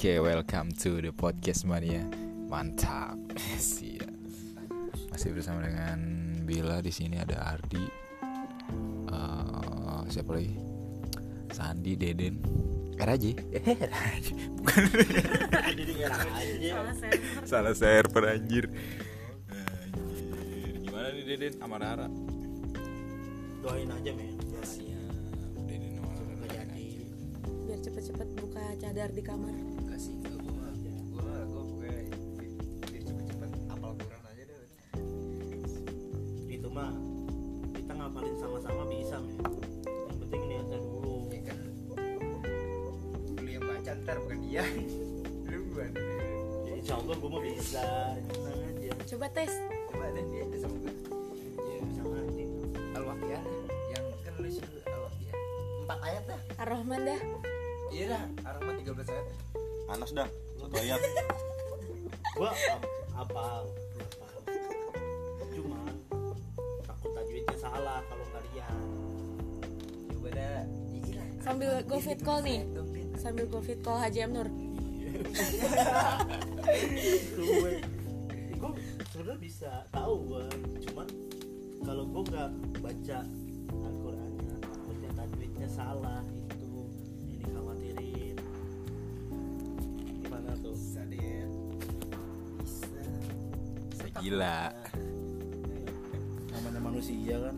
Oke, welcome to the podcast mania. Mantap. Masih bersama dengan Bila di sini ada Ardi. Eh, siapa lagi? Sandi, Deden. RAJ. Eh, RAJ. Bukan. Salah server anjir. Anjir. Gimana nih Deden sama Rara? doain aja men jadi biar cepet-cepet buka cadar di kamar tes Coba deh dia ada sama gue. ya bisa ngerti Al-Waqiah yang kan lu isi Al-Waqiah. Empat ayat dah. Ar-Rahman dah Iya dah, Ar-Rahman 13 ayat. Anas dah satu ayat gue apa cuman takut tajwidnya salah kalau kalian Coba dah. Iya sambil go fit call nih Din. sambil go fit call Haji Amnur sebenarnya bisa tahu gue cuman kalau gue nggak baca Al-Qurannya takutnya tajwidnya salah itu ini khawatirin gimana tuh Bisa deh. Bisa. Gila. namanya manusia kan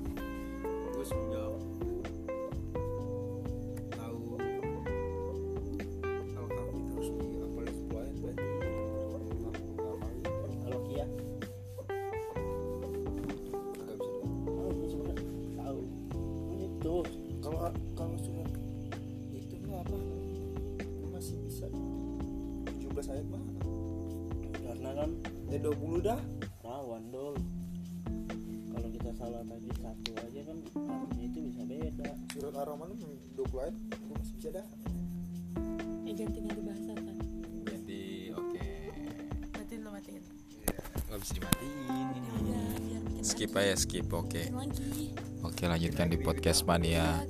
bisa dimatiin ini. ya Skip aja skip oke. Lagi Oke lanjutkan di podcast mania.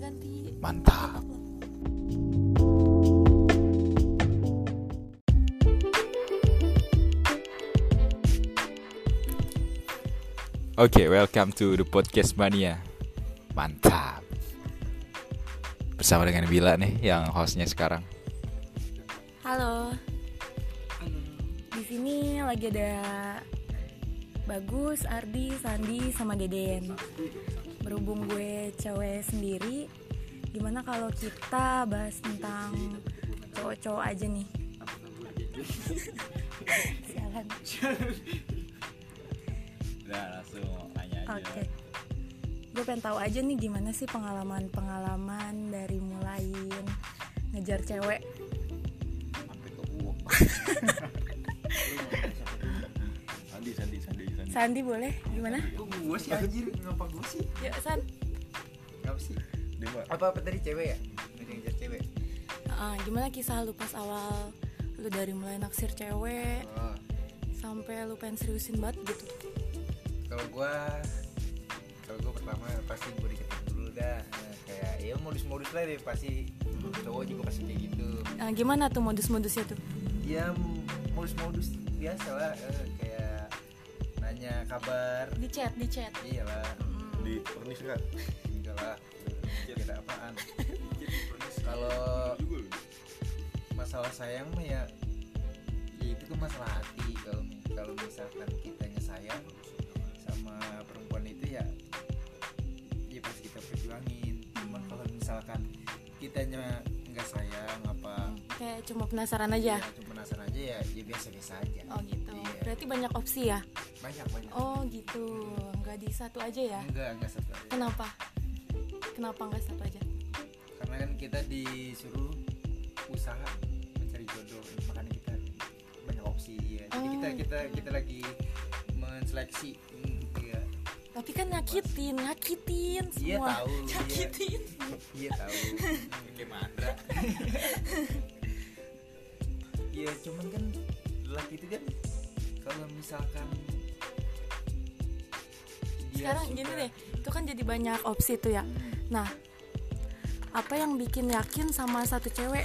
Mantap. Oke, welcome to the podcast mania. Mantap. Bersama dengan Bila nih yang hostnya sekarang. halo di sini lagi ada Bagus, Ardi, Sandi, sama Deden. Berhubung gue cewek sendiri, gimana kalau kita bahas tentang cowok-cowok aja nih? Sialan. Udah langsung nanya Oke. Gue pengen tahu aja nih gimana sih pengalaman-pengalaman dari mulain ngejar cewek. Sampai ke Sandi, boleh? Gimana? kok gue sih anjir ngapa gue sih Yuk San. ngapa sih Dewa. apa apa tadi cewek ya ngejar cewek Ah, gimana kisah lu pas awal lu dari mulai naksir cewek oh, sampai lu pengen seriusin banget gitu. kalau gue kalau gue pertama pasti gue deketin dulu dah Nah, kayak ya modus-modus lah deh pasti cowok juga pasti kayak gitu Ah, gimana tuh modus-modusnya tuh? ya modus-modus biasa lah eh, kayak nanya kabar Di chat, di chat. iyalah Hmm. di pernis enggak enggak lah kira apaan kalau masalah sayang mah ya ya itu kan masalah hati kalau kalau misalkan kitanya sayang sama perempuan itu ya ya pasti kita perjuangin cuman kalau misalkan kitanya nggak sayang apa Kayak cuma penasaran aja. ya cuma penasaran aja ya ya biasa-biasa aja Oh gitu. Iya. Berarti banyak opsi ya? Banyak banyak Oh gitu. Nggak di satu aja ya? enggak enggak satu aja. Kenapa? Kenapa nggak satu aja? karena kan kita disuruh usaha mencari jodoh makanya kita banyak opsi ya jadi Oh, kita kita gitu. kita lagi menseleksi ya Tapi kan nyakitin, nyakitin semua. iya tahu iya, Nyakitin. iya tahu Kayak Mandra. iya cuman kan laki itu kan kalau misalkan Sekarang suka- gini deh, itu kan jadi banyak opsi tuh ya. Nah, apa yang bikin yakin sama satu cewek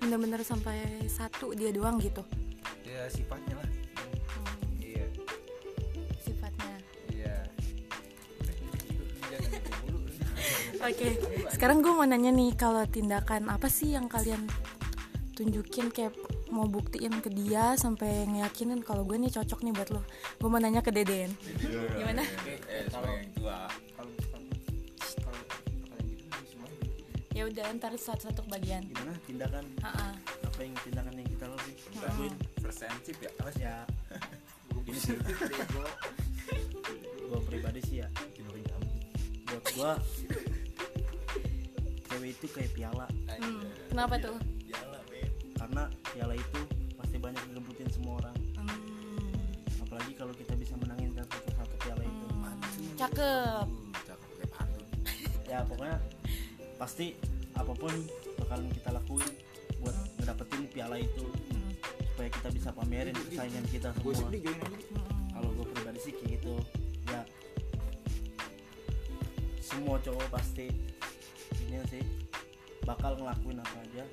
bener-bener sampai satu dia doang gitu? Ya sifatnya lah. Hmm, iya. Sifatnya. Iya. Gitu Oke, sekarang gue mau nanya nih kalau tindakan apa sih yang kalian tunjukin kayak mau buktiin ke dia sampai ngeyakinin? Kalau gue nih cocok nih buat lo. Gue mau nanya ke Deden. Gimana? Eh, sebagai yang tua. kalau misalkan kalau kalian gitu semuanya Ya udah ntar satu-satu bagian. gimana? Tindakan? Ha-ha. apa yang tindakan yang kita lakuin? Lakuin Persensif ya. Apa sih? ya ini sih. gua gua pribadi sih ya. Buat gua cewek itu kayak piala. Hmm, Kenapa tuh? karena piala itu pasti banyak direbutin semua orang. Hmm, apalagi kalau kita cakep. Hmm, cakep kayak pantun. ya pokoknya pasti apa pun bakalan kita lakuin buat ngedapetin piala itu Hmm, supaya kita bisa pamerin kesayangan kita semua hmm, kalau gue pribadi sih kayak gitu ya semua cowok pasti ini sih bakal ngelakuin apa aja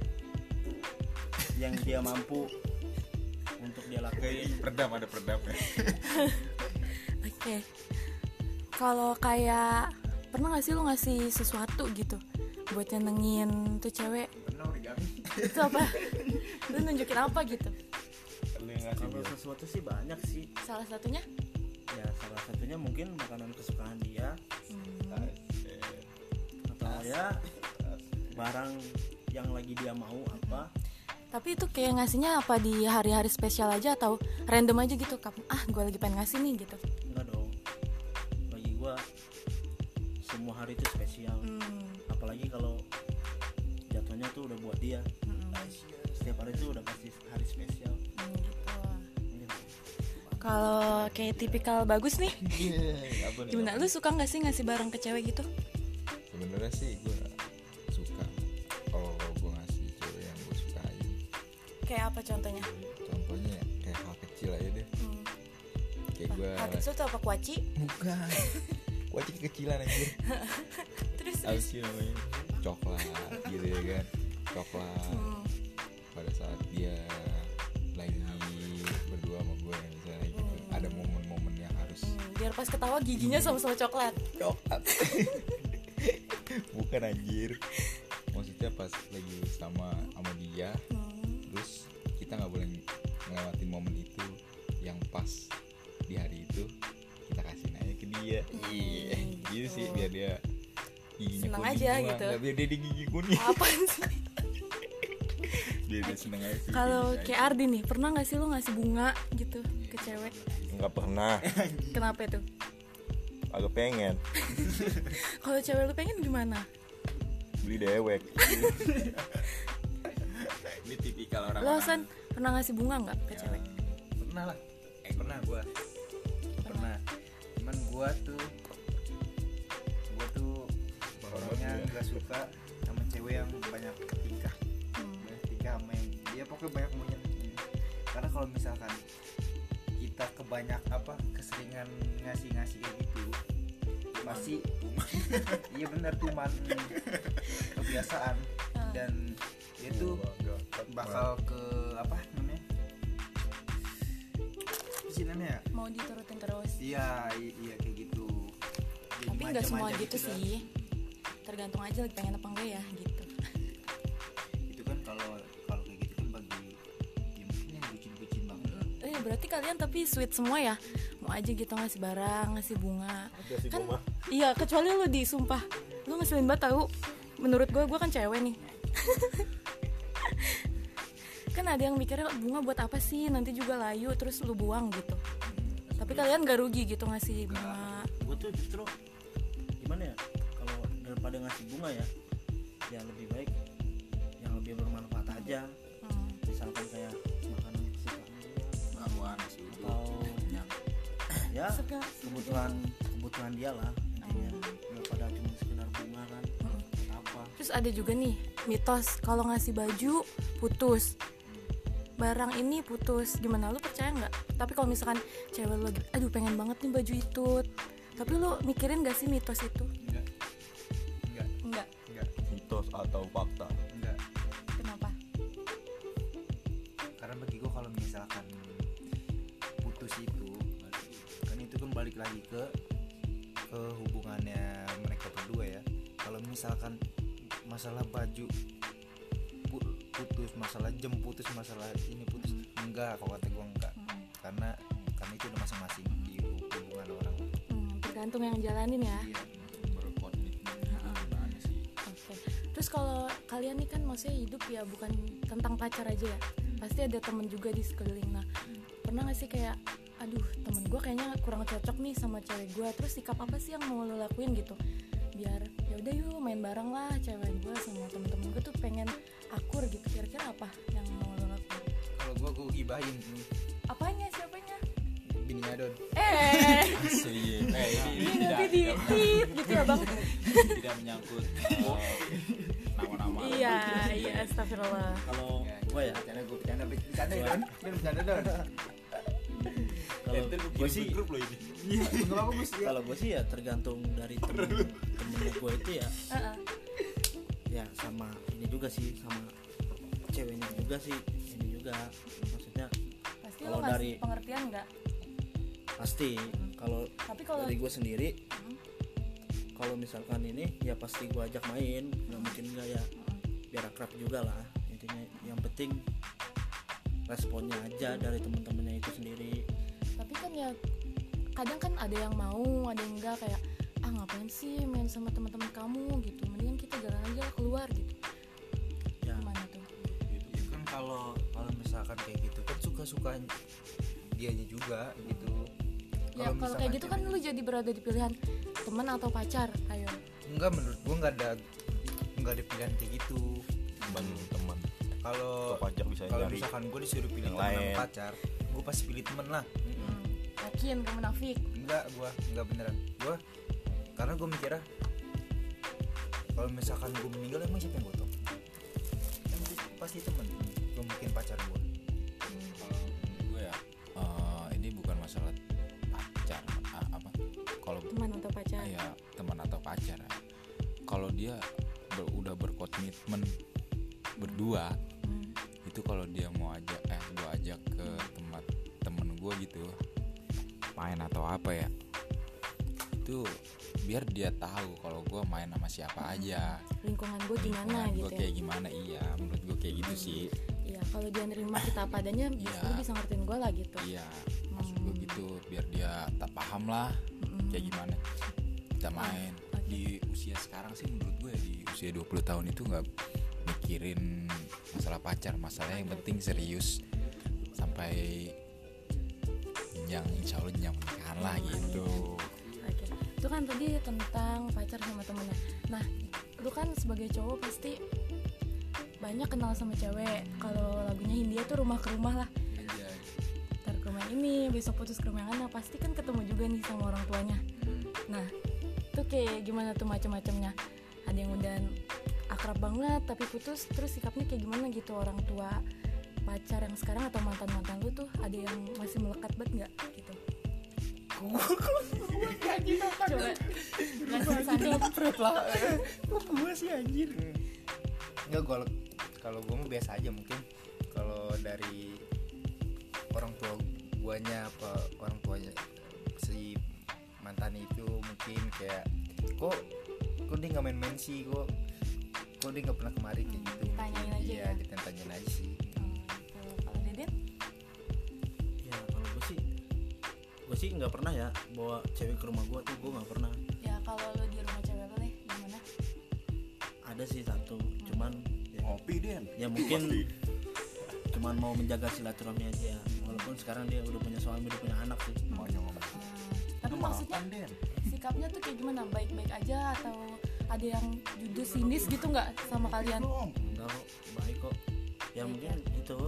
yang dia mampu untuk dia lakuin Perdam ada perdam ya. Oke. Kalau kayak pernah gak sih lu ngasih sesuatu gitu buat nyenengin tuh cewek? pernah origami Itu apa? lu nunjukin apa gitu? Kalau sesuatu sih banyak sih Salah satunya? ya salah satunya mungkin makanan kesukaan dia Hmm, atau ya barang yang lagi dia mau apa Tapi itu kayak ngasihnya apa di hari-hari spesial aja atau random aja gitu? Kapan? Ah, gue lagi pengen ngasih nih gitu. Semua hari itu spesial Hmm, apalagi kalau jatuhnya tuh udah buat dia hmm, setiap hari itu udah pasti hari spesial hmm, gitu. Iya. Kalau kayak tipikal bagus nih, Apa nih? gimana? Lu suka nggak sih ngasih barang ke cewek gitu? Sebenarnya sih gue suka kalau gue ngasih cewek yang gue sukain. Kayak apa contohnya? Contohnya kayak hal kecil aja deh. Hmm. Kayak gue Hal kecil tuh apa kuaci? bukan. Kuaci kekecilan aja. Terus terus. sih namanya? Coklat gitu ya kan. Coklat Hmm. pada saat dia lagi berdua sama gue misalnya gitu. Ada momen-momen yang harus Hmm, biar pas ketawa giginya sama-sama coklat. coklat bukan anjir maksudnya pas lagi sama sama dia Hmm. terus kita nggak boleh ngelewatin momen itu yang pas sih biar dia giginya Seneng kuning aja semua. gitu. Nggak, biar dia di gigi kuning Apa sih? biar dia seneng aja sih, Kalau kayak Ardi nih, pernah nggak sih lu ngasih bunga gitu ke cewek? nggak pernah Kenapa itu? agak pengen Kalau cewek lu pengen gimana? beli dewek ini tipikal orang Lo San pernah ngasih bunga nggak ke cewek? pernah lah eh pernah gua pernah cuman gua tuh orangnya gak suka sama cewek yang banyak tingkah Hmm. banyak tingkah sama yang dia pokoknya banyak monyet karena kalau misalkan kita kebanyak apa keseringan ngasih-ngasih kayak gitu pasti iya benar tuman kebiasaan Ah. dan dia tuh bakal ke apa namanya sih namanya Mau diturutin terus? iya iya kayak gitu Jadi Tapi nggak semua gitu dah. sih. Tergantung aja lagi pengen apa enggak ya gitu. itu kan kalau kalau kayak gitu kan bagi ya mungkin yang bucin-bucin banget. Eh berarti kalian tapi sweet semua ya? Mau aja gitu ngasih barang, ngasih bunga. Ngasih kan bunga. iya kecuali lu di sumpah. Lu ngeselin banget tahu menurut gue gue kan cewek nih. Kan ada yang mikirnya bunga buat apa sih? Nanti juga layu terus lu buang gitu. Tapi kalian gak rugi gitu ngasih bunga. Gue tuh justru gimana ya daripada ngasih bunga ya. Ya lebih baik yang lebih bermanfaat aja. Hmm. misalkan kayak makanan kesukaan dia Ramuan sih atau ya Segar. kebutuhan kebutuhan dia lah. Intinya daripada cuma sekedar bunga kan Hmm. apa. Terus ada juga nih mitos. Kalau ngasih baju putus. Barang ini putus. Gimana? Lu percaya nggak? Tapi kalau misalkan cewek lu lagi aduh pengen banget nih baju itu. Tapi lu mikirin gak sih mitos itu atau fakta enggak kenapa karena bagi gue kalau misalkan putus itu kan itu kan balik lagi ke ke hubungannya mereka berdua ya kalau misalkan masalah baju putus masalah jam putus masalah ini putus hmm. enggak kalau kata gue enggak hmm. karena kami itu udah masing-masing di hubungan orang hmm, tergantung yang jalanin ya iya. Kalau kalian nih kan maksudnya hidup ya bukan tentang pacar aja ya. Pasti ada temen juga di sekeliling. Nah, pernah gak sih kayak aduh temen gue kayaknya kurang cocok nih sama cewek gue terus sikap apa sih yang mau lo lakuin? Gitu. Biar ya udah yuk main bareng lah cewek gue sama temen-temen gue tuh pengen akur gitu. Kira-kira apa yang mau lo lakuin? Kalau gue gue gibahin. Apanya? Siapanya? Bininya don eh. Asli. Eh ini, nanti di gitu ya bang. tidak menyangkut. Eh, nama-nama. Iya iya astagfirullah. Kalau Ya, gue ya bercanda gue bercanda bercanda ya. Don bercanda don. Kalau gue sih grup loh ini. Ya kalau gue sih ya tergantung dari temen gue itu ya. Heeh. ya sama ini juga sih sama ceweknya juga sih ini juga. Maksudnya pasti Kalau dari- pengertian nggak? Pasti. Kalau tapi kalau dari gue sendiri Hmm. Kalau misalkan ini ya pasti gue ajak main. Nggak mungkin nggak ya. Biar akrab juga lah. Intinya yang penting responnya aja dari teman-temannya itu sendiri. Tapi kan ya kadang kan ada yang mau ada yang enggak kayak ah ngapain sih main sama teman-teman kamu? Gitu. Mendingan kita jalan aja keluar gitu. Ya. Gimana tuh? Ya kan kalau kalau misalkan kayak gitu kan suka suka dianya juga gitu ya kalau kayak gitu kan lu jadi berada di pilihan teman atau pacar ayo. Enggak menurut gua nggak ada nggak ada pilihan kayak gitu. Bagi teman. Kalau Kalau pacar bisa kalau misalkan gue disuruh pilih teman sama pacar gue pasti pilih temen lah. Hmm. yakin kamu nafik enggak gue enggak beneran. Gue karena gue mikirnya kalau misalkan gue meninggal emang siapa yang gotong yang pasti- temen gue mungkin pacar gue kalau gue ya eh, ini bukan masalah teman atau pacar ya teman atau pacar ya. kalau dia ber- udah berkomitmen berdua Hmm. itu kalau dia mau ajak eh gue ajak ke tempat temen gue gitu main atau apa ya itu biar dia tahu kalau gue main sama siapa aja lingkungan gue gimana Lingkungan gitu gue ya kayak gimana iya menurut gue kayak gitu sih iya kalau dia nerima kita apa adanya bisa Iya. ngertiin gue lah gitu iya maksud gue Hmm. gitu biar dia tak paham lah. Kayak gimana kita main oke. di usia sekarang sih menurut gue di usia 20 tahun itu nggak mikirin masalah pacar masalah yang penting serius sampai yang insya Allah jenjang pernikahan lah gitu Oke, itu kan tadi tentang pacar sama temennya. Nah, lu kan sebagai cowok pasti banyak kenal sama cewek. Kalau lagunya Hindia tuh rumah ke rumah lah. aja Ntar ke rumah ini, besok putus ke rumah yang mana. Pasti kan ketemu juga nih sama orang tuanya. Nah, itu kayak gimana tuh macam-macamnya. Ada yang udah akrab banget tapi putus, terus sikapnya kayak gimana gitu? Orang tua pacar yang sekarang atau mantan mantan lu tuh ada yang masih melekat banget nggak? Gitu. Lah kok gue sih anjir? Enggak kalau kalau gue mah biasa aja mungkin. Kalau dari orang tua guanya apa orang tuanya si mantan itu mungkin kayak kok kok dia nggak main-main sih? Kok kok dia nggak pernah kemari? Kayak gitu Ditanyain aja iya ya? ditanyain aja sih. Oh, gitu. kalau ya kalau gue sih gue sih nggak pernah ya bawa cewek ke rumah gue tuh gue nggak pernah. Ya kalau lo di rumah cewek lo deh gimana? Ada sih satu cuman ya, ngopi den ya mungkin cuman mau menjaga silaturahmi aja. Walaupun sekarang dia udah punya suami udah punya anak sih. Hmm, maksudnya den sikapnya tuh kayak gimana? Baik-baik aja atau ada yang judul sinis gitu nggak sama kalian? Enggak kok. Baik kok. Ya mungkin itu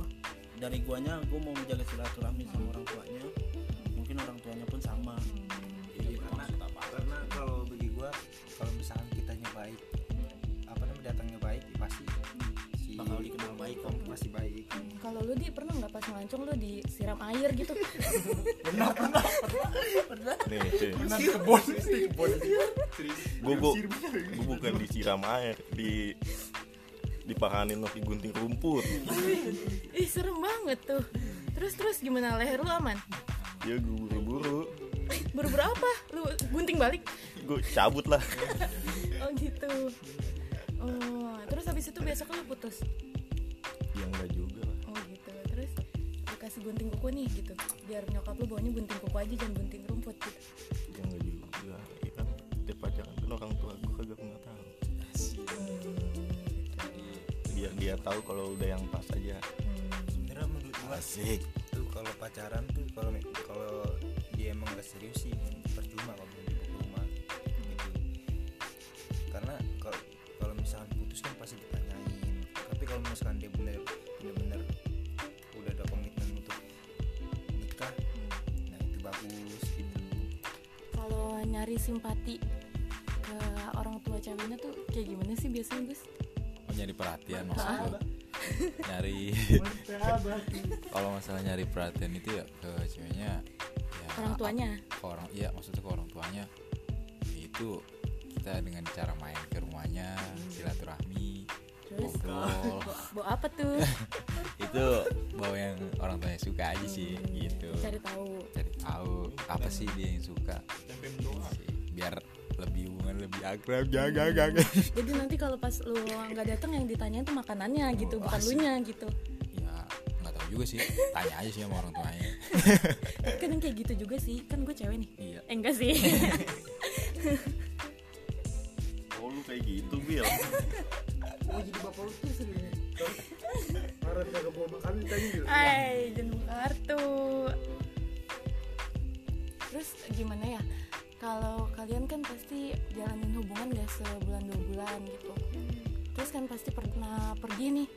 dari guanya gue mau menjaga silaturahmi sama orang tuanya. Mungkin orang tuanya pun sama. Iya, karena karena kalau bagi gua kalau misalkan kitanya baik apa namanya datangnya baik ya pasti si Bakal dikenal baik kok. pasti baik. Hmm, kalau lo di pernah nggak pas ngelancong lo disiram air gitu? Nih cuy gue gue gue bukan disiram air di dipakanin pakai gunting rumput. Ih serem banget tuh. Terus terus gimana? Leher lo aman? Ya gue buru-buru. Buru-buru apa? Lu gunting balik? Gue cabut lah. Oh gitu. Oh terus habis itu besok lu putus kasih gunting kuku nih gitu. Biar nyokap lu bawanya gunting kuku aja jangan gunting rumput gitu. Ya enggak juga. Ya kan tiap pacaran kan orang tua gue kagak pernah tahu. Biar dia tahu kalau udah yang pas aja. Sebenarnya menurut gua asik. tuh kalau pacaran tuh kalau kalau dia emang gak serius sih percuma kalau dibawa ke rumah gitu. Karena kalau kalau misalkan putus kan pasti ditanyain. Tapi kalau misalkan dia bagus gitu. Kalau nyari simpati ke orang tua ceweknya tuh kayak gimana sih biasanya Gus? oh nyari perhatian maksud lu nyari. Kalau masalah nyari perhatian itu ya ke ceweknya ya Orang tuanya. ke orang iya maksudnya ke orang tuanya. Itu kita dengan cara main ke rumahnya silaturahmi Terus? ngobrol. Bawa apa tuh? itu bawa yang orang tuanya suka aja sih gitu. Cari tahu. cari tahu apa sih dia yang suka? Sih, biar lebih hubungan lebih akrab. Jaga jaga Jadi nanti kalau pas lu nggak datang yang ditanyain tuh makanannya gitu, bukan lu nya gitu. ya nggak tahu juga sih. Tanya aja sih sama orang tuanya. Kadang kayak gitu juga sih, kan gue cewek nih. iya. Eh, enggak sih. oh lu kayak gitu Bil. Oh jadi bapak lu tuh sering Marah kagak bawa makan gitu jangan kartu. Terus gimana ya? Kalau kalian kan pasti jalanin hubungan gak sebulan dua bulan gitu. Terus kan pasti pernah pergi nih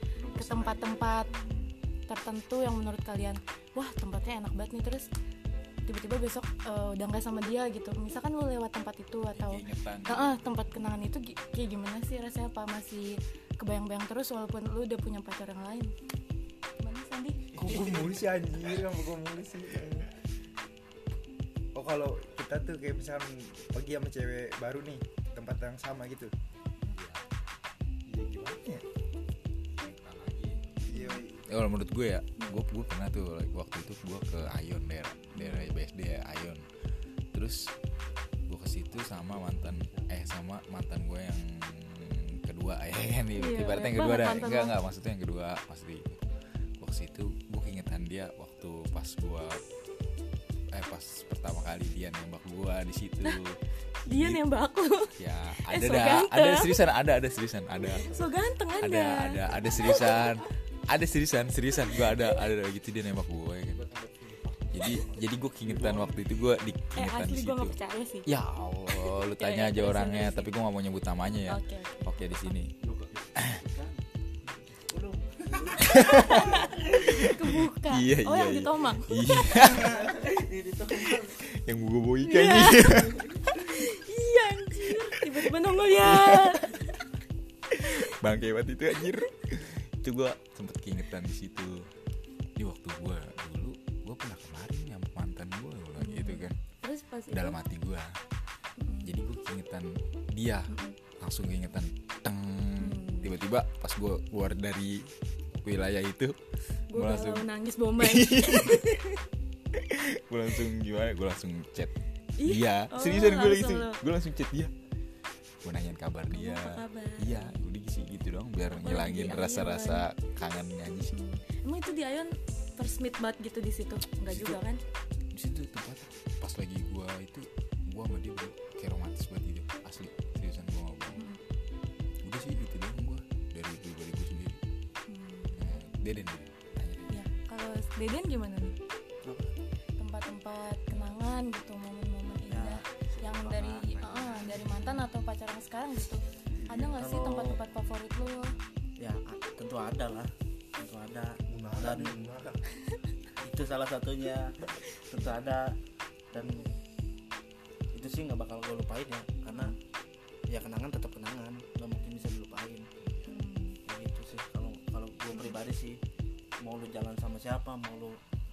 ke tempat-tempat tertentu yang menurut kalian, wah tempatnya enak banget nih. Terus tiba-tiba besok eh, udah nggak sama dia gitu. Misalkan lu lewat tempat itu atau Heeh, tempat kenangan itu kayak gimana sih rasanya apa masih kebayang-bayang terus walaupun lu udah punya pacar yang lain? Gimana Sandi? kok gue mulu sih anjir kamu gue mulu sih oh kalau kita tuh kayak misalkan pergi sama cewek baru nih tempat yang sama gitu iya gimana ya iya Ya, kalau menurut gue ya, gue gue pernah tuh waktu itu gue ke Ayon daerah daerah BSD ya, Ayon. Terus gue ke situ sama mantan eh sama mantan gue yang kedua ya kan? Iya, ibaratnya yang banyak kedua mantan enggak enggak maksudnya yang kedua pasti ke situ gue keingetan dia waktu pas gue eh pas pertama kali dia nembak gue di situ. Dia Jadi, nembak lu. ya Eh, ada so dah ganteng. ada seriusan ada ada seriusan ada. So ganteng ada Anda. ada ada seriusan. Ada seriusan seriusan gue ada ada gitu dia nembak gue kan jadi jadi gue keingetan waktu itu gue Eh di asli situ gue gak percaya sih. ya allah lu Ya, tanya ya, aja orangnya tapi gue gak mau nyebut namanya ya Oke oke. oke di sini Kebuka. Iya, oh iya, yang iya. di Tomang. iya yang gue boy kan iya anjir. Tiba-tiba nongol ya. bang kewat itu anjir itu gue sempet keingetan di situ di waktu gue gue pernah kemarin sama mantan gue bilang gitu kan. Terus pas itu. dalam hati gue jadi gue keingetan dia. Langsung keingetan teng. Tiba-tiba pas gue keluar dari wilayah itu gue langsung nangis bombay. gue langsung gimana? Gue langsung chat Ih, oh, seriusan gue itu lo. gue langsung chat dia. Gue nanyain kabar dia. kabar? iya udah sih gitu dong biar ngilangin rasa-rasa kangennya aja sih. Emang itu di Ayon first meet banget gitu di situ? Situ. juga kan? di situ tempat pas lagi gua itu gua sama dia kayak romantis banget gitu asli seriusan gua sama gua udah sih gitu doang gua dari pribadi gua sendiri nah, Deden Deden. Ya, kalau Deden gimana nih? Tempat-tempat kenangan gitu, momen-momen indah yang dari eh, dari mantan atau pacaran sekarang gitu. Ada nggak sih tempat-tempat favorit lu? ya tentu ada lah tentu ada dan itu salah satunya tentu ada dan itu sih nggak bakal gue lupain ya karena ya kenangan tetap kenangan nggak mungkin bisa dilupain. Kayak gitu sih kalau kalau gue pribadi sih mau lu jalan sama siapa mau lu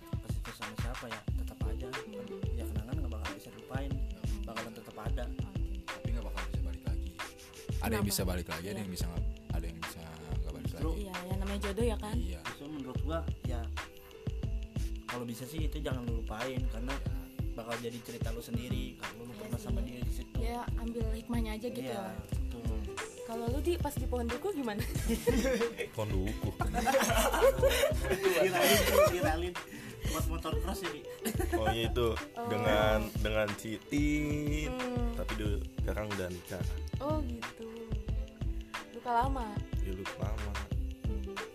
ke situ sama siapa ya tetap aja. Ya kenangan nggak bakal bisa dilupain bakalan tetap ada. Tapi nggak bakal bisa balik lagi. Ada yang bisa balik lagi ada Iya. yang bisa nggak namanya jodoh ya kan? iya justru menurut gua ya kalau bisa sih itu jangan lu lupain karena bakal jadi cerita lu sendiri kalau lu pernah sama dia di situ ya ambil hikmahnya aja gitu iya lah. betul. kalau lu di pas di pohon duku gimana pohon duku viralin buat motor cross ya Di. oh iya itu dengan dengan si Tin Hmm. tapi dia sekarang udah nikah oh gitu luka lama.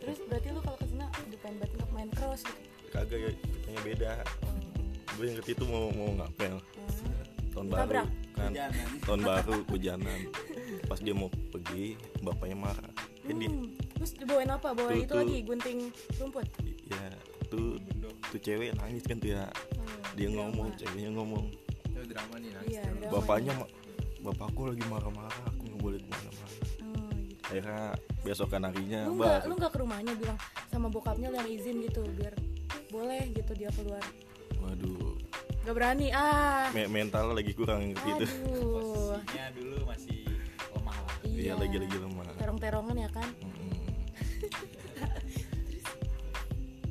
Terus berarti lu kalau ke sana aduh pengen banget nggak main cross gitu kagak ya ceritanya beda oh. gue yang itu mau mau ngapel Hmm. tahun Ditabrak? baru kan tahun baru hujanan pas dia mau pergi bapaknya marah jadi Hmm. terus dibawain apa bawain Tuh, itu tuh. lagi gunting rumput ya tuh tuh cewek nangis kan tuh ya Hmm, dia drama. ngomong ceweknya ngomong itu drama nih nangis Iya, bapaknya bapakku lagi marah-marah aku nggak boleh Akhirnya besokan harinya lu nggak lu nggak ke rumahnya bilang sama bokapnya yang izin gitu biar boleh gitu dia keluar. Waduh. Nggak berani ah. Me- mental lagi kurang gitu. Aduh. Posisinya dulu masih lemah lah. Iya lagi lagi lemah. terong-terongan ya kan? Mm-mm.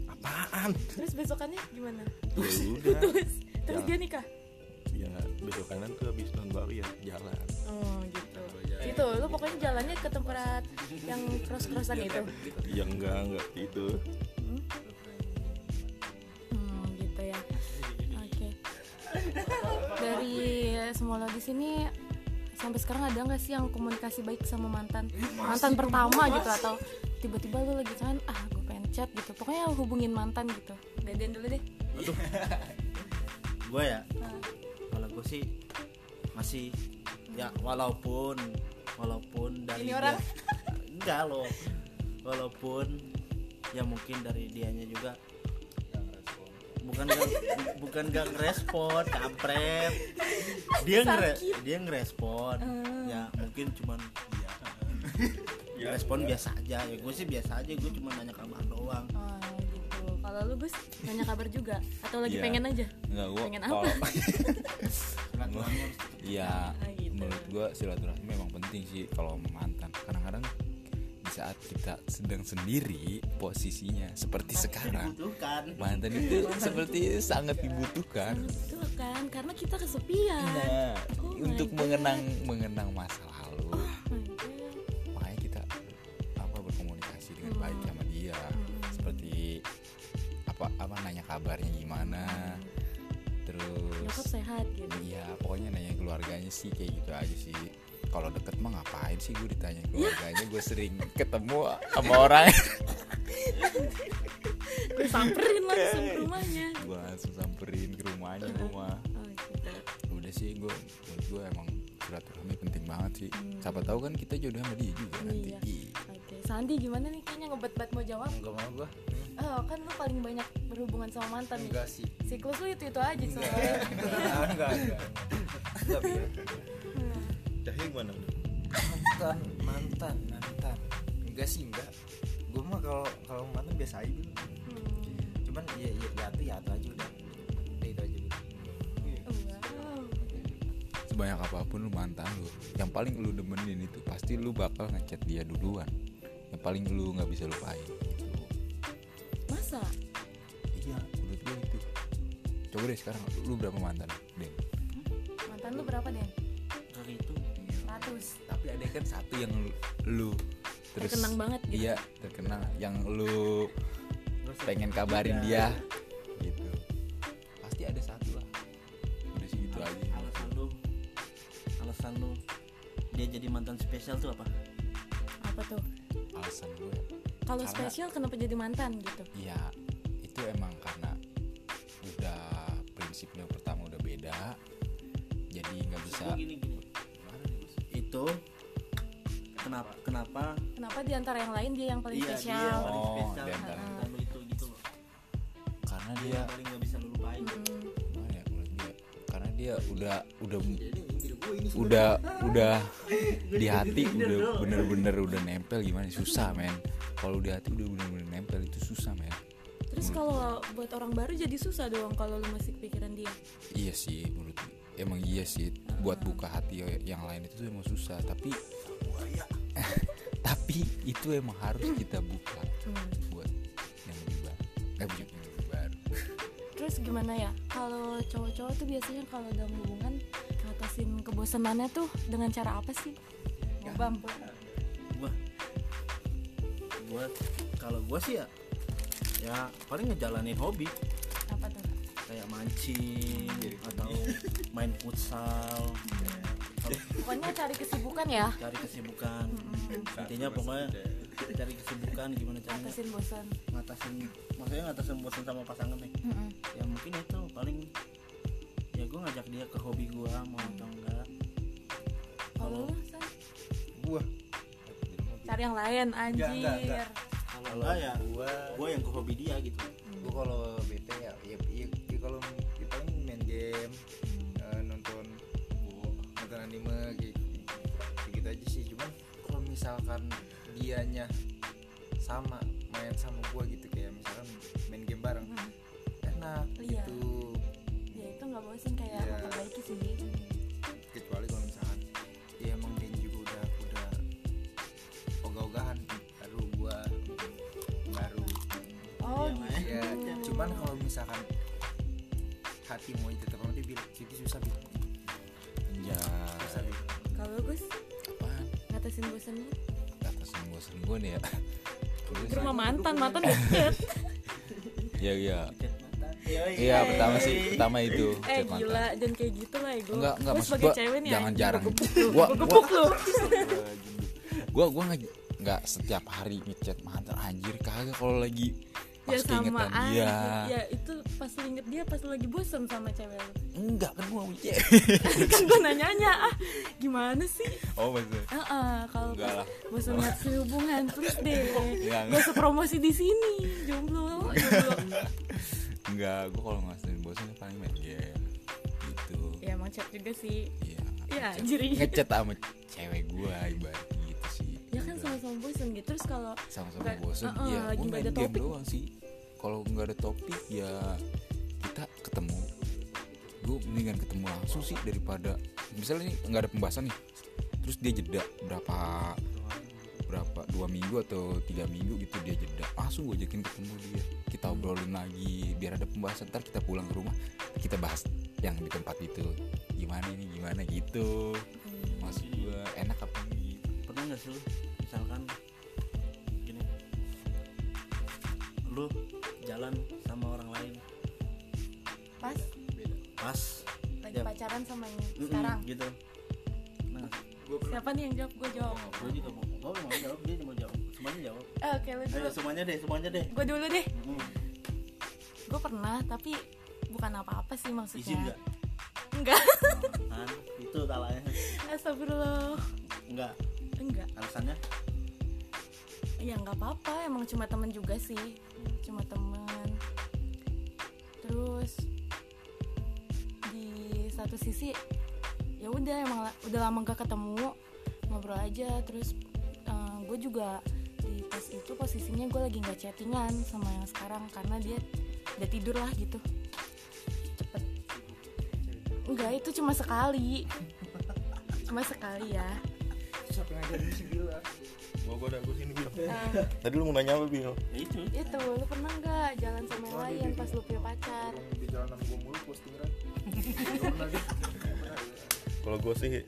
apaan? Terus besokannya gimana? Ya udah. terus terus Ya. dia nikah? Ya besokanan tuh habis tahun baru ya jalan. Oh gitu itu lu pokoknya jalannya ke tempat yang cross-crossan itu. Ya enggak enggak itu hmm? Hmm, gitu ya. Oke. Dari semua lo di sini sampai sekarang ada nggak sih yang komunikasi baik sama mantan? Mantan pertama gitu atau tiba-tiba lu lagi kan ah gue pengen chat gitu. Pokoknya hubungin mantan gitu. Deden dulu deh. Gue ya? Nah. kalau gue sih masih ya walaupun walaupun dari Ini dia- orang? enggak loh. Walaupun ya mungkin dari dianya juga bukan gak, bukan gak ngerespon kampret. Dia ngere, dia ngerespon. Hmm. ya mungkin cuman dia. Respon biasa aja. Ya gue sih biasa aja. Gue cuma nanya kabar doang. Oh gitu. Kalau lu Gus nanya kabar juga? Atau lagi Iya. pengen aja? Enggak gua Pengen apa? Iya. Menurut gua silaturahmi memang penting sih kalau mantan. Kadang-kadang di saat kita sedang sendiri posisinya seperti sekarang, dibutuhkan mantan itu seperti sangat dibutuhkan. Betul kan karena kita kesepian Nah, Oh untuk God. mengenang mengenang masa lalu, Oh makanya kita apa berkomunikasi dengan Hmm. baik sama dia, Hmm. seperti apa apa nanya kabarnya gimana, nyokap terus sehat gitu Iya, pokoknya keluarganya sih kayak gitu aja sih. Kalau deket mah ngapain sih gue ditanya keluarganya? Gue sering ketemu sama orang. gue samperin langsung ke rumahnya gue langsung samperin ke rumahnya rumah. oh gitu Udah sih gue, menurut gue emang silaturahmi penting banget sih. Hmm. Siapa tahu kan kita jodoh sama dia juga nanti. Iya. Oke Sandi gimana nih kayaknya ngebet-bet mau jawab enggak mau gua oh kan lu paling banyak berhubungan sama mantan nih enggak sih siklus lu itu itu aja enggak soalnya enggak enggak enggak cahaya gimana mantan mantan mantan enggak sih enggak gue mah kalau kalau mantan biasa aja dulu Hmm. cuman ya ya ya tuh ya tuh aja udah udah itu aja dulu Wow. sebanyak apa pun lu mantan lu, yang paling lu demenin itu pasti lu bakal ngechat dia duluan. Yang paling lu nggak bisa lupain. Masa Iya, menurut gue itu. Coba deh sekarang lu berapa mantan? Berapa Den? Kali itu 100 tapi ada kan satu yang lu terus Terkenang banget gitu. iya terkenang. Yang lu pengen kabarin dia. Gitu. Pasti ada satu lah. Udah sih gitu aja. alasan lu alasan lu dia jadi mantan spesial tuh apa? Apa tuh? Alasan gue kalau spesial kenapa jadi mantan gitu? Ya itu kenapa kenapa? Kenapa di antara yang lain dia yang paling iya dia spesial yang paling Oh, spesial. di antara. lu itu gitu loh. Karena dia dia paling nggak bisa lu lupain Hmm. gimana ya dia. Karena dia udah udah udah udah di hati udah bener-bener udah nempel gimana? Susah men. Kalau di hati udah bener-bener nempel itu susah men. Terus kalau buat orang baru jadi susah doang kalau lu masih kepikiran dia. Iya sih menurut emang iya sih buat buka hati yang lain itu tuh emang susah. Tapi tapi itu emang harus kita buka Hmm. buat yang lebih baru. Eh yang lebih baru. Terus gimana ya? Kalau cowok-cowok tuh biasanya kalau dalam hubungan ngatasin kebosanannya tuh dengan cara apa sih? Ngobam gua gua kalau gua sih ya ya paling ngejalanin hobi. Apa tuh kayak mancing atau main futsal. Pokoknya cari kesibukan ya. Cari kesibukan. Intinya pokoknya cari kesibukan gimana caranya ngatasin bosan. ngatasin maksudnya ngatasin bosan sama pasangan nih. Mm-mm. ya mungkin itu paling ya gue ngajak dia ke hobi gua mau atau enggak. Kalau gua? Cari yang lain anjir. Kalau ya gua gua yang ke hobi dia gitu. Gua kalau misalkan dianya sama main sama gua gitu kayak misalkan main game bareng Hmm. enak Iya. gitu ya itu nggak bosan kayak Iya. memperbaiki sih kecuali kalau misalkan ya emang dia juga udah udah ogah-ogahan baru gua baru oh Mai. gitu ya cuman kalau misalkan hati mau tetap dia bilang itu susah bil ngatasin bosan lu? Atasan bosan gue nih ya. Ke rumah mantan mantan deket. Iya iya. Iya pertama sih Pertama itu eh chat mantan. gila jangan kayak gitu lah ego Enggak enggak maksud sebagai gua cewek nih Jangan jarang. gua. Gua Gua gua gebuk lu gua gua nggak nggak setiap hari ngechat mantan anjir kagak kalau lagi ya pas sama keingetan aja. dia. Ya itu pas inget dia pas lagi bosan sama cewek. Lu enggak kan gua mau cewek. Kan gue nanya ah gimana sih? Oh maksudnya? Heeh, kalau Enggak pas bosan ngatasin hubungan terus deh. Gak usah promosi di sini jomblo. Jomblo enggak gua kalau ngasihin bosan paling main game gitu. Ya emang chat juga sih. Iya. Iya, ngechat- anjir, ngechat sama cewek gua ibarat sama-sama bosan gitu. Terus kalau sama-sama Nggak- bosan uh-uh, iya lagi main ada topik. doang sih. Kalau nggak ada topik ya kita ketemu. Gue mendingan ketemu langsung sih daripada misalnya nih nggak ada pembahasan nih terus dia jeda berapa berapa dua minggu atau tiga minggu gitu dia jeda langsung gue ajakin ketemu dia. Kita obrolin lagi biar ada pembahasan ntar kita pulang ke rumah kita bahas yang di tempat itu. Gimana ini gimana gitu. Maksud gue enak apa pernah nggak sih lu? Misalkan gini. Lu jalan sama orang lain. Pas. Pas. Lagi Ya. pacaran sama yang mm-mm, sekarang. gitu. Nah siapa nih yang jawab? Gue jawab. Gue juga mau. Gue mau jawab. Dia mau jawab. Semuanya jawab. Eh, oke lu dulu. ayo semuanya deh semuanya deh. Gue dulu deh. Mm. gue pernah tapi bukan apa-apa sih maksudnya. Izin nggak? Enggak kan itu talanya astagfirullah. Enggak enggak. Alasannya? Ya nggak apa-apa emang cuma temen juga sih. Cuma temen. Terus di satu sisi ya udah emang udah lama gak ketemu ngobrol aja. Terus gue juga di pas itu posisinya gue lagi nggak chattingan sama yang sekarang karena dia udah tidur lah gitu. Cepet. Enggak itu cuma sekali. Cuma sekali ya siapa yang ngajarin sih bil gua gua udah gua sini bil. Eh, tadi lu mau nanya apa bil? Ya itu. Itu lu pernah nggak jalan sama yang lain pas lu punya pacar? Di jalanan gua mulu postingan kalau gua sih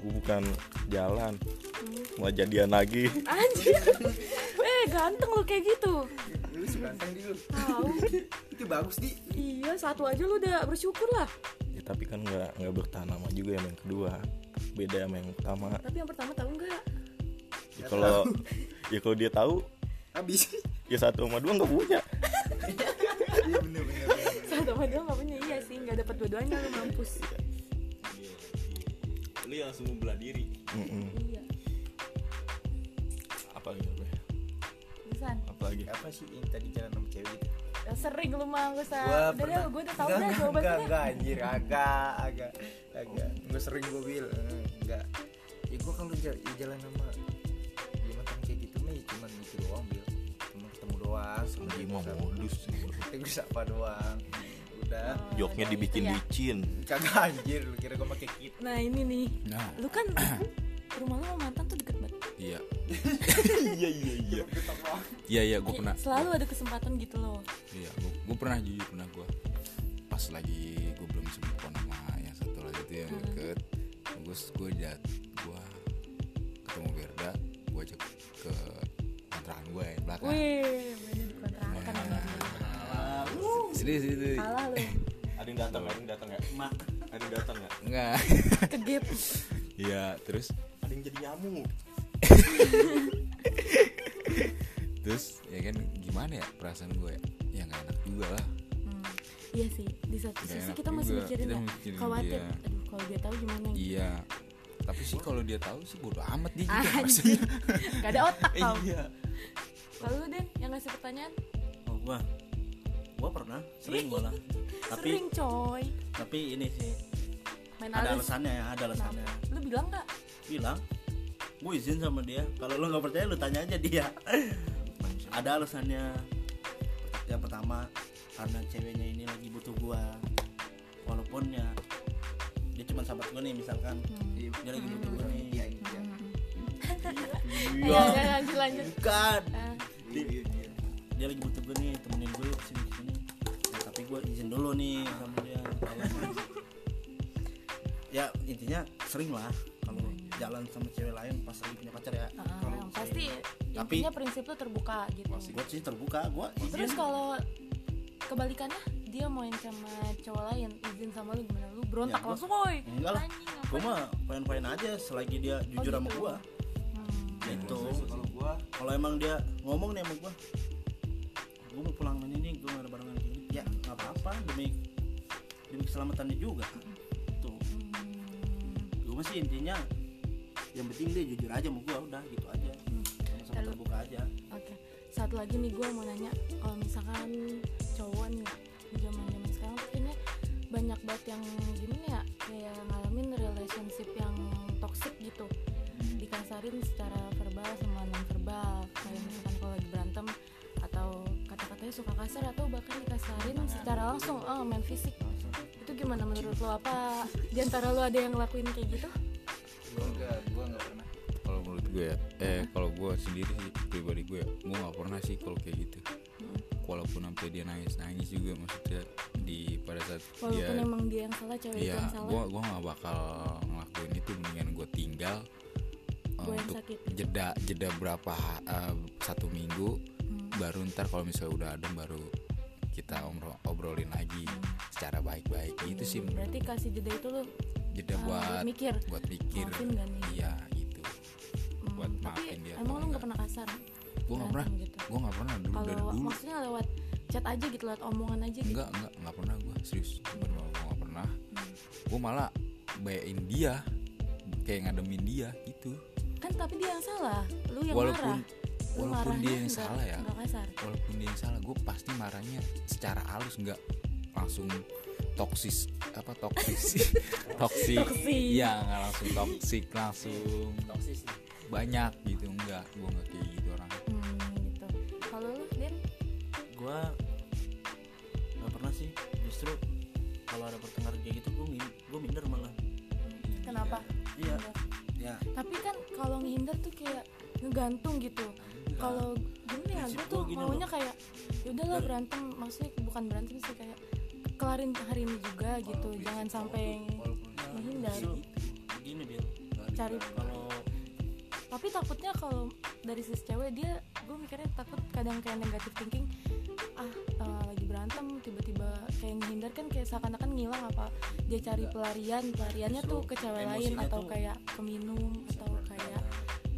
gua bukan jalan. Mau jadian lagi. Anjir. Eh ganteng lu kayak gitu. Lu seganteng di lu tahu. Itu bagus di. Iya satu aja lu udah bersyukur lah. Ya, tapi kan nggak nggak bertahan lama juga yang kedua beda sama yang pertama. Tapi yang pertama tahu nggak? Ya, kalau ya kalau dia tahu habis. ya satu sama dua nggak punya. Iya bener bener bener. satu sama dua nggak punya iya sih nggak dapat dua-duanya lu mampus. Lu langsung membelah diri. Mm-mm. iya. Apa lagi apa? Busan apa lagi? Apa sih yang tadi jalan sama cewek gitu ya, sering lu mah usah. Gua udah pernah deh gue udah tahu dah jawabannya. enggak, enggak anjir agak agak agak. Enggak sering gua bil Gua kalau jalan, jalan sama dia makan kayak gitu mah ya cuman gitu doang bil. Cuma ketemu doang sama dia mau modus gue sapa doang. Udah. Oh, joknya udah dibikin gitu ya. licin. Kagak anjir. Lu kira gua pakai kit nah ini nih. Nah. Lu kan rumah lu sama mantan tuh deket banget. Iya. Iya iya iya. Iya iya gue pernah. selalu ada kesempatan gitu loh. Iya gue pernah jujur pernah gue pas lagi gue belum sempurna sama yang satu lagi itu yang deket gue gue jat gue ketemu Berda gue ajak ke kontrakan gue yang belakang. Wih mainnya di kontrakan Nah, serius itu kalah lu. Ada yang datang ada yang datang ya? Mak ada yang datang ya? Enggak. Ke gap iya terus? Ada yang jadi nyamuk. Terus ya kan gimana ya perasaan gue ya? Ya nggak enak juga lah. Hmm, iya sih di satu Nggak sisi kita masih mikirin Kita ya mikirin khawatir. dia. aduh kalau dia tahu gimana? Gitu iya tapi sih kalau dia tahu sih bodo amat dia juga anjing. maksudnya. Gak ada otak kau iya kalau lu Den yang ngasih pertanyaan? Oh gua. Gua pernah sering malah tapi sering coy. tapi ini sih main ada halus alasannya ya ada alasannya. Kenapa? lu bilang nggak? Bilang gue izin sama dia. Kalau lu nggak percaya lu tanya aja dia. Ada alasannya. Yang pertama karena ceweknya ini lagi butuh gua. Walaupun ya cuma sahabat gue nih misalkan. Iya, dia lagi butuh gua nih. Iya iya Iya, ya, lanjut lanjut. bukan. Iya iya dia lagi butuh gue nih temenin gue ke sini ke sini ya, tapi gue izin dulu nih sama dia. Ya intinya sering lah kalau jalan sama cewek lain pas lagi punya pacar ya. Ah, kalau pasti Tapi- prinsip lu terbuka gitu. gue sih terbuka gue Terus kalau kebalikannya dia main sama cowok lain izin sama lu gimana? Lu berontak Ya, gua- langsung woi enggak lah. anjing, gue mah fine fine aja selagi dia jujur sama gitu. gue Hmm. gitu. Kalau gua kalau emang dia ngomong nih sama gue gue mau pulang ini nih gue ada barengan gini ya nggak apa apa demi demi keselamatannya juga. Tuh. Hmm. gue masih intinya yang penting dia jujur aja sama gue udah gitu aja. Sama-sama Lalu- terbuka aja. Oke, satu lagi nih gue mau nanya, kalau misalkan cowok nih zaman zaman sekarang tuh kayaknya banyak banget yang gimana ya, kayak ngalamin relationship yang toxic gitu, dikasarin secara verbal sama non verbal, kayak misalkan kalau lagi berantem atau kata-katanya suka kasar atau bahkan dikasarin secara langsung, oh main fisik. Itu gimana menurut lo? Apa di antara lo ada yang ngelakuin kayak gitu? gua enggak gua enggak pernah kalau menurut gue ya eh kalau gue sendiri sih pribadi gue ya gue nggak pernah sih kalau kayak gitu walaupun sampai dia nangis nangis juga maksudnya di pada saat Walaupun dia emang dia yang salah, cewek itu iya yang salah. gue gue nggak bakal ngelakuin itu mendingan gue tinggal uh, Gue yang untuk sakit. jeda jeda berapa uh, satu minggu Hmm. baru ntar kalau misalnya udah adem baru kita omro- obrolin lagi secara baik-baik gitu sih menurut Berarti kasih jeda itu lo jeda uh, buat mikir. buat mikir gak iya gitu Hmm, buat tapi maafin dia emang lo nggak enggak. pernah kasar? Gue nggak pernah Berantem gitu. gue nggak pernah dulu dari Kalau dulu maksudnya lewat chat aja gitu, lewat omongan aja gitu. enggak enggak nggak pernah gue serius bener gue nggak pernah Hmm. gue malah bayain dia kayak ngademin dia gitu Kan tapi dia yang salah, lu yang walaupun marah. Lu walaupun dia yang salah ya kasar. walaupun dia yang salah gue pasti marahnya secara halus nggak langsung toksis apa toksis toksik iya nggak langsung toksik langsung banyak gitu enggak gue nggak kayak gitu orang Hmm, gitu. Kalau lu, Den? gue nggak pernah sih justru kalau ada pertengkaran kayak gitu gue gue minder malah Kenapa? iya ya Tapi kan kalau ngehindar tuh kayak ngegantung gitu. Kalau gimana ya, Prinsip gue tuh gua gini maunya loh. kayak ya udahlah berantem, maksudnya bukan berantem sih kayak kelarin hari ini juga gitu. Jangan sampai menghindar. gini dia Cari kalau tapi takutnya kalau dari sisi cewek dia gue mikirnya takut kadang kayak negatif thinking ah eh, lagi berantem tiba-tiba kayak menghindar kan kayak seakan-akan ngilang apa dia cari pelarian pelariannya tuh ke cewek lain atau tuh- kayak ke minum atau kayak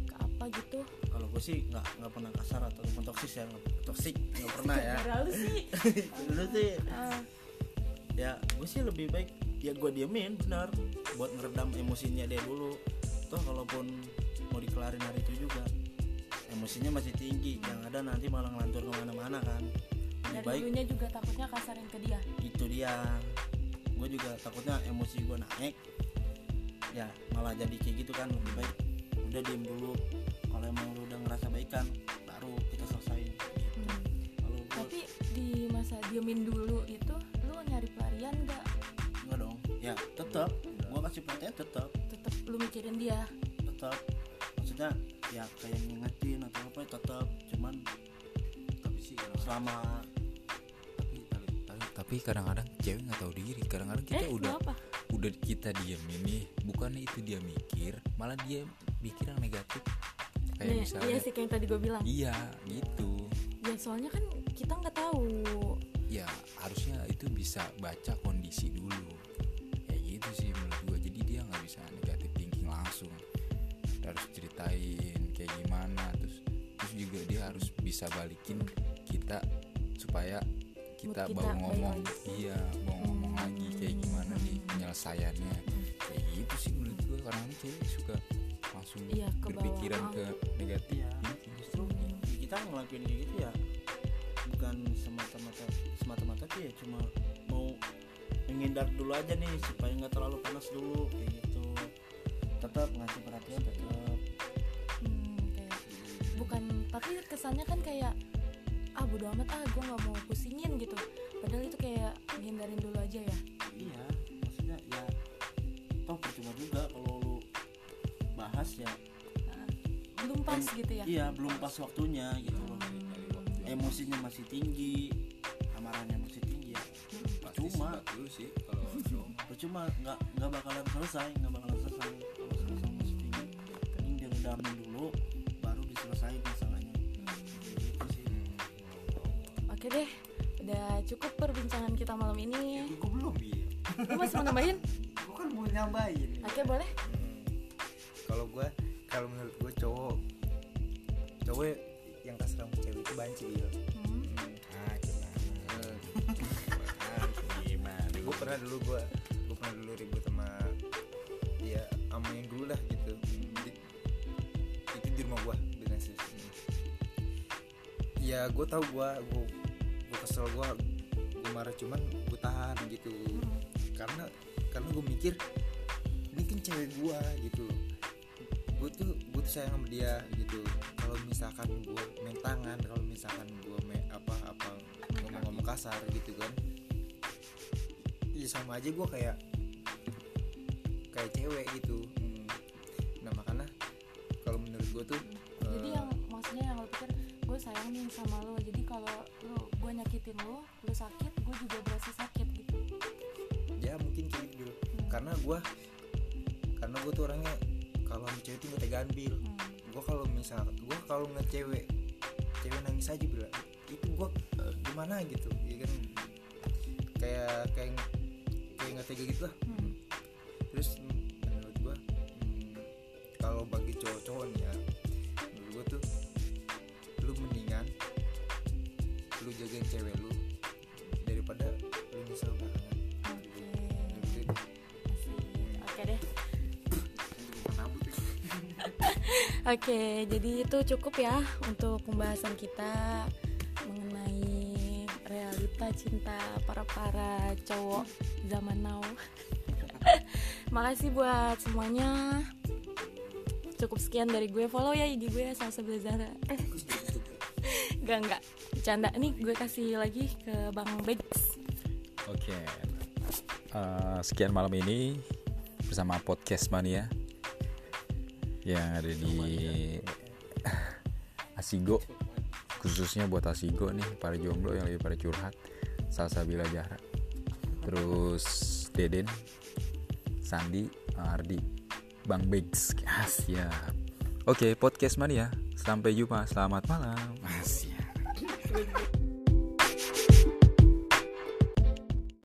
ke apa gitu. Kalau gue sih nggak nggak pernah kasar atau toksis ya toksik nggak pernah ya. Lalu sih. Dulu sih ah, ya gue sih lebih baik ya gue diemin benar buat ngeredam emosinya dia dulu. Toh kalaupun mau dikelarin hari itu juga. Emosinya masih tinggi yang ada nanti malah ngelantur ke mana-mana kan. Lebih dari baik dulunya juga takutnya kasarin ke dia. Itu dia. Gue juga takutnya emosi gue naik. Ya malah jadi kayak gitu kan lebih baik udah diem dulu. Kalau emang lu udah ngerasa baikan baru kita selesaiin. Gitu. Hmm. gue tapi di masa diemin dulu itu lu nyari pelarian gak enggak dong. Ya tetap gue kasih perhatian tetap tetap lu mikirin dia. Tetap maksudnya ya kayak ngingetin atau apa tetap cuman tapi sih selama tapi tapi tapi, tapi kadang-kadang cewek nggak tahu diri. Kadang-kadang kita eh udah kenapa? udah kita diem ini bukannya itu dia mikir malah dia mikir yang negatif. Kayak Nih, misalnya iya sih kayak yang tadi gue bilang. Iya gitu. Ya soalnya kan kita nggak tahu. Ya harusnya itu bisa baca kondisi dulu. Kayak gitu sih menurut gue jadi dia nggak bisa Dia harus ceritain kayak gimana terus terus juga dia harus bisa balikin kita supaya kita, kita bawa baik ngomong lagi. iya bawa ngomong lagi kayak gimana nih Hmm. penyelesaiannya kayak gitu sih menurut gue karena cewek suka langsung Iya, ke bawah. berpikiran ke negatif gitu. justru kita ngelakuin kayak gitu ya bukan semata-mata semata-mata tuh ya cuma mau menghindar dulu aja nih supaya nggak terlalu panas dulu kayak gitu tetap ngasih perhatian tetap tapi kesannya kan kayak ah bodo amat ah gue nggak mau pusingin gitu. Padahal itu kayak menghindarin dulu aja ya. Iya maksudnya ya toh percuma juga kalau lu bahas ya. Nah, belum pas gitu ya? iya belum pas waktunya gitu loh. Emosinya masih tinggi amarahnya masih tinggi ya. Percuma. dulu sih kalau percuma nggak nggak bakalan selesai nggak bakalan selesai. Kalau selesai masih tinggi mending diredamin dulu nambahin? Gue kan mau nyambain oke boleh. Kalau gue kalau menurut gue cowok cowok yang kasar sama cewek itu banci Hmm, ah gimana? Gimana? Gue pernah dulu gue gue pernah dulu ribut sama ya sama yang dulu lah gitu. Di- itu di rumah gue dengan sih ya gue tahu gue gue gue kesel gue gue marah cuman gue tahan gitu karena karena gue mikir ini kan cewek gue gitu. Gue tuh gue tuh sayang sama dia gitu. Kalau misalkan gue main tangan kalau misalkan gue main apa apa ngomong-ngomong kasar gitu kan. Iya sama aja gue kayak kayak cewek gitu. Hmm. nah makanya kalau menurut gue tuh jadi eh, yang maksudnya yang lo pikir gue sayang nih sama lo. Jadi kalau lo gue nyakitin lo lo sakit gue juga berasa sakit ya mungkin kayak gitu Bil. karena gue karena gue tuh orangnya kalau sama cewek tuh gak tegaan bil Hmm. gue kalau misal gue kalau ngeliat cewek cewek nangis aja bilang itu gue gimana gitu ya kan kayak kayak kayak nggak tega gitu lah Hmm. Oke, jadi itu cukup ya untuk pembahasan kita mengenai realita cinta para para cowok zaman now. Makasih buat semuanya. Cukup sekian dari gue. Follow ya IG gue Salsa Blazara. Eh, enggak. Bercanda nih gue kasih lagi ke Bang Begs. Oke. Eh, sekian malam ini bersama podcast mania yang ada di Asigo. Khususnya buat Asigo nih para jomblo yang lagi pada curhat. Salsabila Jahra. Terus Deden Sandi Ardi Bang Begs ah, siap. Oke podcast mania sampai jumpa. Selamat malam. Ah, siap